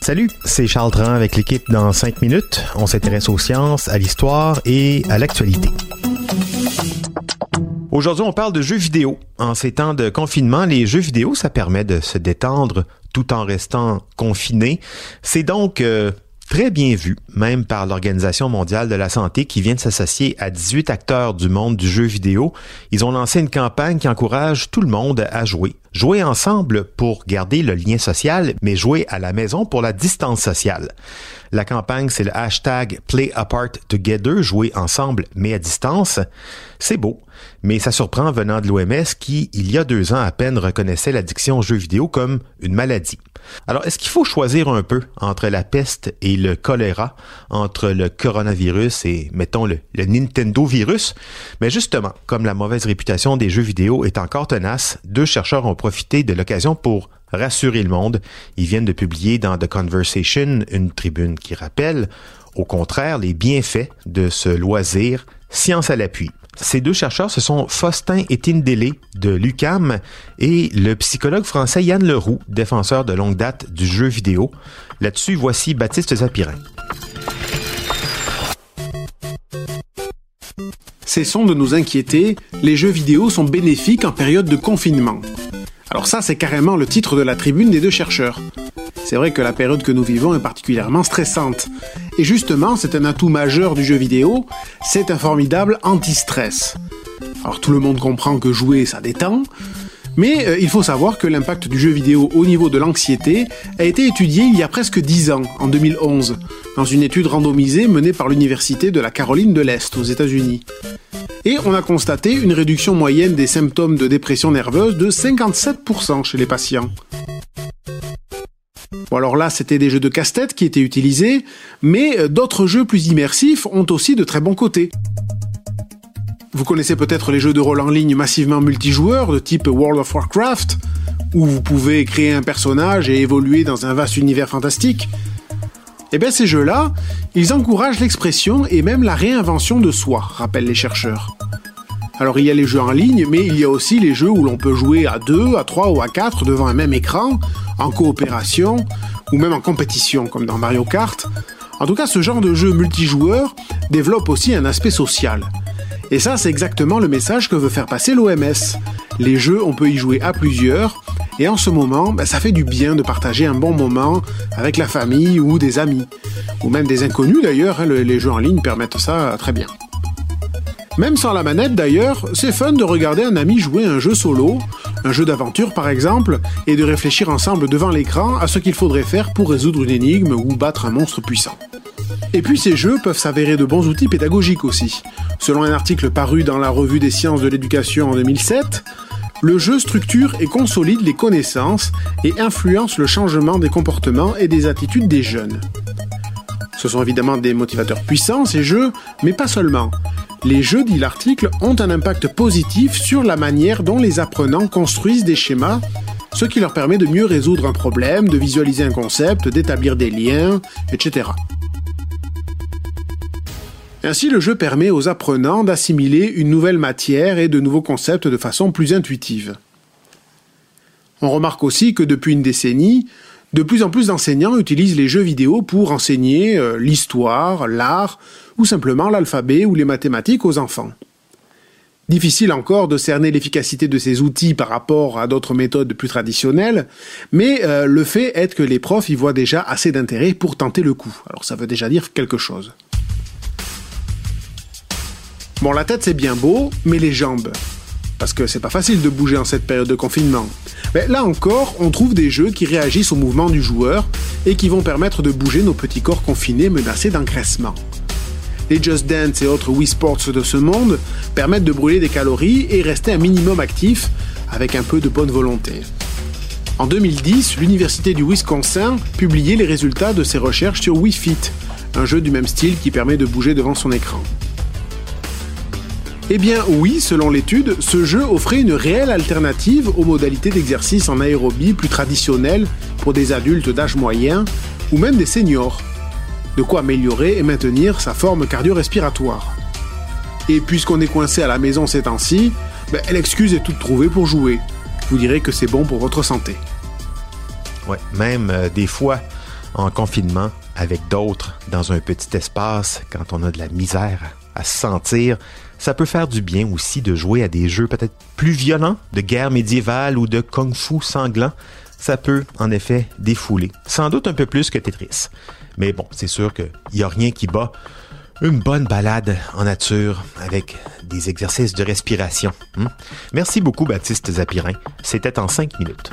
Salut, c'est Charles Tran avec l'équipe dans 5 minutes. On s'intéresse aux sciences, à l'histoire et à l'actualité. Aujourd'hui, on parle de jeux vidéo. En ces temps de confinement, les jeux vidéo, ça permet de se détendre tout en restant confiné. C'est donc euh, très bien vu, même par l'Organisation mondiale de la santé qui vient de s'associer à 18 acteurs du monde du jeu vidéo. Ils ont lancé une campagne qui encourage tout le monde à jouer. Jouer ensemble pour garder le lien social, mais jouer à la maison pour la distance sociale. La campagne, c'est le hashtag Play Apart Together, jouer ensemble mais à distance. C'est beau, mais ça surprend venant de l'OMS qui, il y a deux ans à peine, reconnaissait l'addiction aux jeux vidéo comme une maladie. Alors, est-ce qu'il faut choisir un peu entre la peste et le choléra, entre le coronavirus et, mettons, le, le Nintendo virus? Mais justement, comme la mauvaise réputation des jeux vidéo est encore tenace, deux chercheurs ont profité de l'occasion pour rassurer le monde. Ils viennent de publier dans The Conversation une tribune qui rappelle, au contraire, les bienfaits de ce loisir, science à l'appui. Ces deux chercheurs, ce sont Faustin Tindélé de l'UCAM et le psychologue français Yann Leroux, défenseur de longue date du jeu vidéo. Là-dessus, voici Baptiste Zapirin. Cessons de nous inquiéter, les jeux vidéo sont bénéfiques en période de confinement. Alors ça, c'est carrément le titre de la tribune des deux chercheurs. C'est vrai que la période que nous vivons est particulièrement stressante. Et justement, c'est un atout majeur du jeu vidéo, c'est un formidable anti-stress. Alors tout le monde comprend que jouer, ça détend, mais euh, il faut savoir que l'impact du jeu vidéo au niveau de l'anxiété a été étudié il y a presque 10 ans, en 2011, dans une étude randomisée menée par l'Université de la Caroline de l'Est aux États-Unis et on a constaté une réduction moyenne des symptômes de dépression nerveuse de 57% chez les patients. Bon alors là, c'était des jeux de casse-tête qui étaient utilisés, mais euh, d'autres jeux plus immersifs ont aussi de très bons côtés. Vous connaissez peut-être les jeux de rôle en ligne massivement multijoueurs de type World of Warcraft, où vous pouvez créer un personnage et évoluer dans un vaste univers fantastique. Eh bien ces jeux-là, ils encouragent l'expression et même la réinvention de soi, rappellent les chercheurs. Alors il y a les jeux en ligne, mais il y a aussi les jeux où l'on peut jouer à 2, à 3 ou à 4 devant un même écran, en coopération, ou même en compétition, comme dans Mario Kart. En tout cas, ce genre de jeu multijoueur développe aussi un aspect social. Et ça, c'est exactement le message que veut faire passer l'OMS. Les jeux, on peut y jouer à plusieurs, et en ce moment, ben, ça fait du bien de partager un bon moment avec la famille ou des amis. Ou même des inconnus d'ailleurs, hein, les jeux en ligne permettent ça très bien. Même sans la manette d'ailleurs, c'est fun de regarder un ami jouer un jeu solo, un jeu d'aventure par exemple, et de réfléchir ensemble devant l'écran à ce qu'il faudrait faire pour résoudre une énigme ou battre un monstre puissant. Et puis ces jeux peuvent s'avérer de bons outils pédagogiques aussi. Selon un article paru dans la revue des sciences de l'éducation en 2007, le jeu structure et consolide les connaissances et influence le changement des comportements et des attitudes des jeunes. Ce sont évidemment des motivateurs puissants, ces jeux, mais pas seulement. Les jeux, dit l'article, ont un impact positif sur la manière dont les apprenants construisent des schémas, ce qui leur permet de mieux résoudre un problème, de visualiser un concept, d'établir des liens, etc. Ainsi, le jeu permet aux apprenants d'assimiler une nouvelle matière et de nouveaux concepts de façon plus intuitive. On remarque aussi que depuis une décennie, de plus en plus d'enseignants utilisent les jeux vidéo pour enseigner euh, l'histoire, l'art ou simplement l'alphabet ou les mathématiques aux enfants. Difficile encore de cerner l'efficacité de ces outils par rapport à d'autres méthodes plus traditionnelles, mais euh, le fait est que les profs y voient déjà assez d'intérêt pour tenter le coup. Alors ça veut déjà dire quelque chose. Bon, la tête c'est bien beau, mais les jambes. Parce que c'est pas facile de bouger en cette période de confinement. Mais là encore, on trouve des jeux qui réagissent au mouvement du joueur et qui vont permettre de bouger nos petits corps confinés menacés d'engraissement. Les Just Dance et autres Wii Sports de ce monde permettent de brûler des calories et rester un minimum actif avec un peu de bonne volonté. En 2010, l'Université du Wisconsin publiait les résultats de ses recherches sur Wii Fit, un jeu du même style qui permet de bouger devant son écran. Eh bien oui, selon l'étude, ce jeu offrait une réelle alternative aux modalités d'exercice en aérobie plus traditionnelles pour des adultes d'âge moyen ou même des seniors. De quoi améliorer et maintenir sa forme cardio-respiratoire. Et puisqu'on est coincé à la maison ces temps-ci, ben, l'excuse est toute trouvée pour jouer. Vous direz que c'est bon pour votre santé. Ouais, même euh, des fois en confinement avec d'autres dans un petit espace quand on a de la misère à se sentir, ça peut faire du bien aussi de jouer à des jeux peut-être plus violents, de guerre médiévale ou de kung-fu sanglant. Ça peut en effet défouler, sans doute un peu plus que Tetris. Mais bon, c'est sûr qu'il n'y a rien qui bat une bonne balade en nature avec des exercices de respiration. Hmm? Merci beaucoup Baptiste Zapirin. C'était en cinq minutes.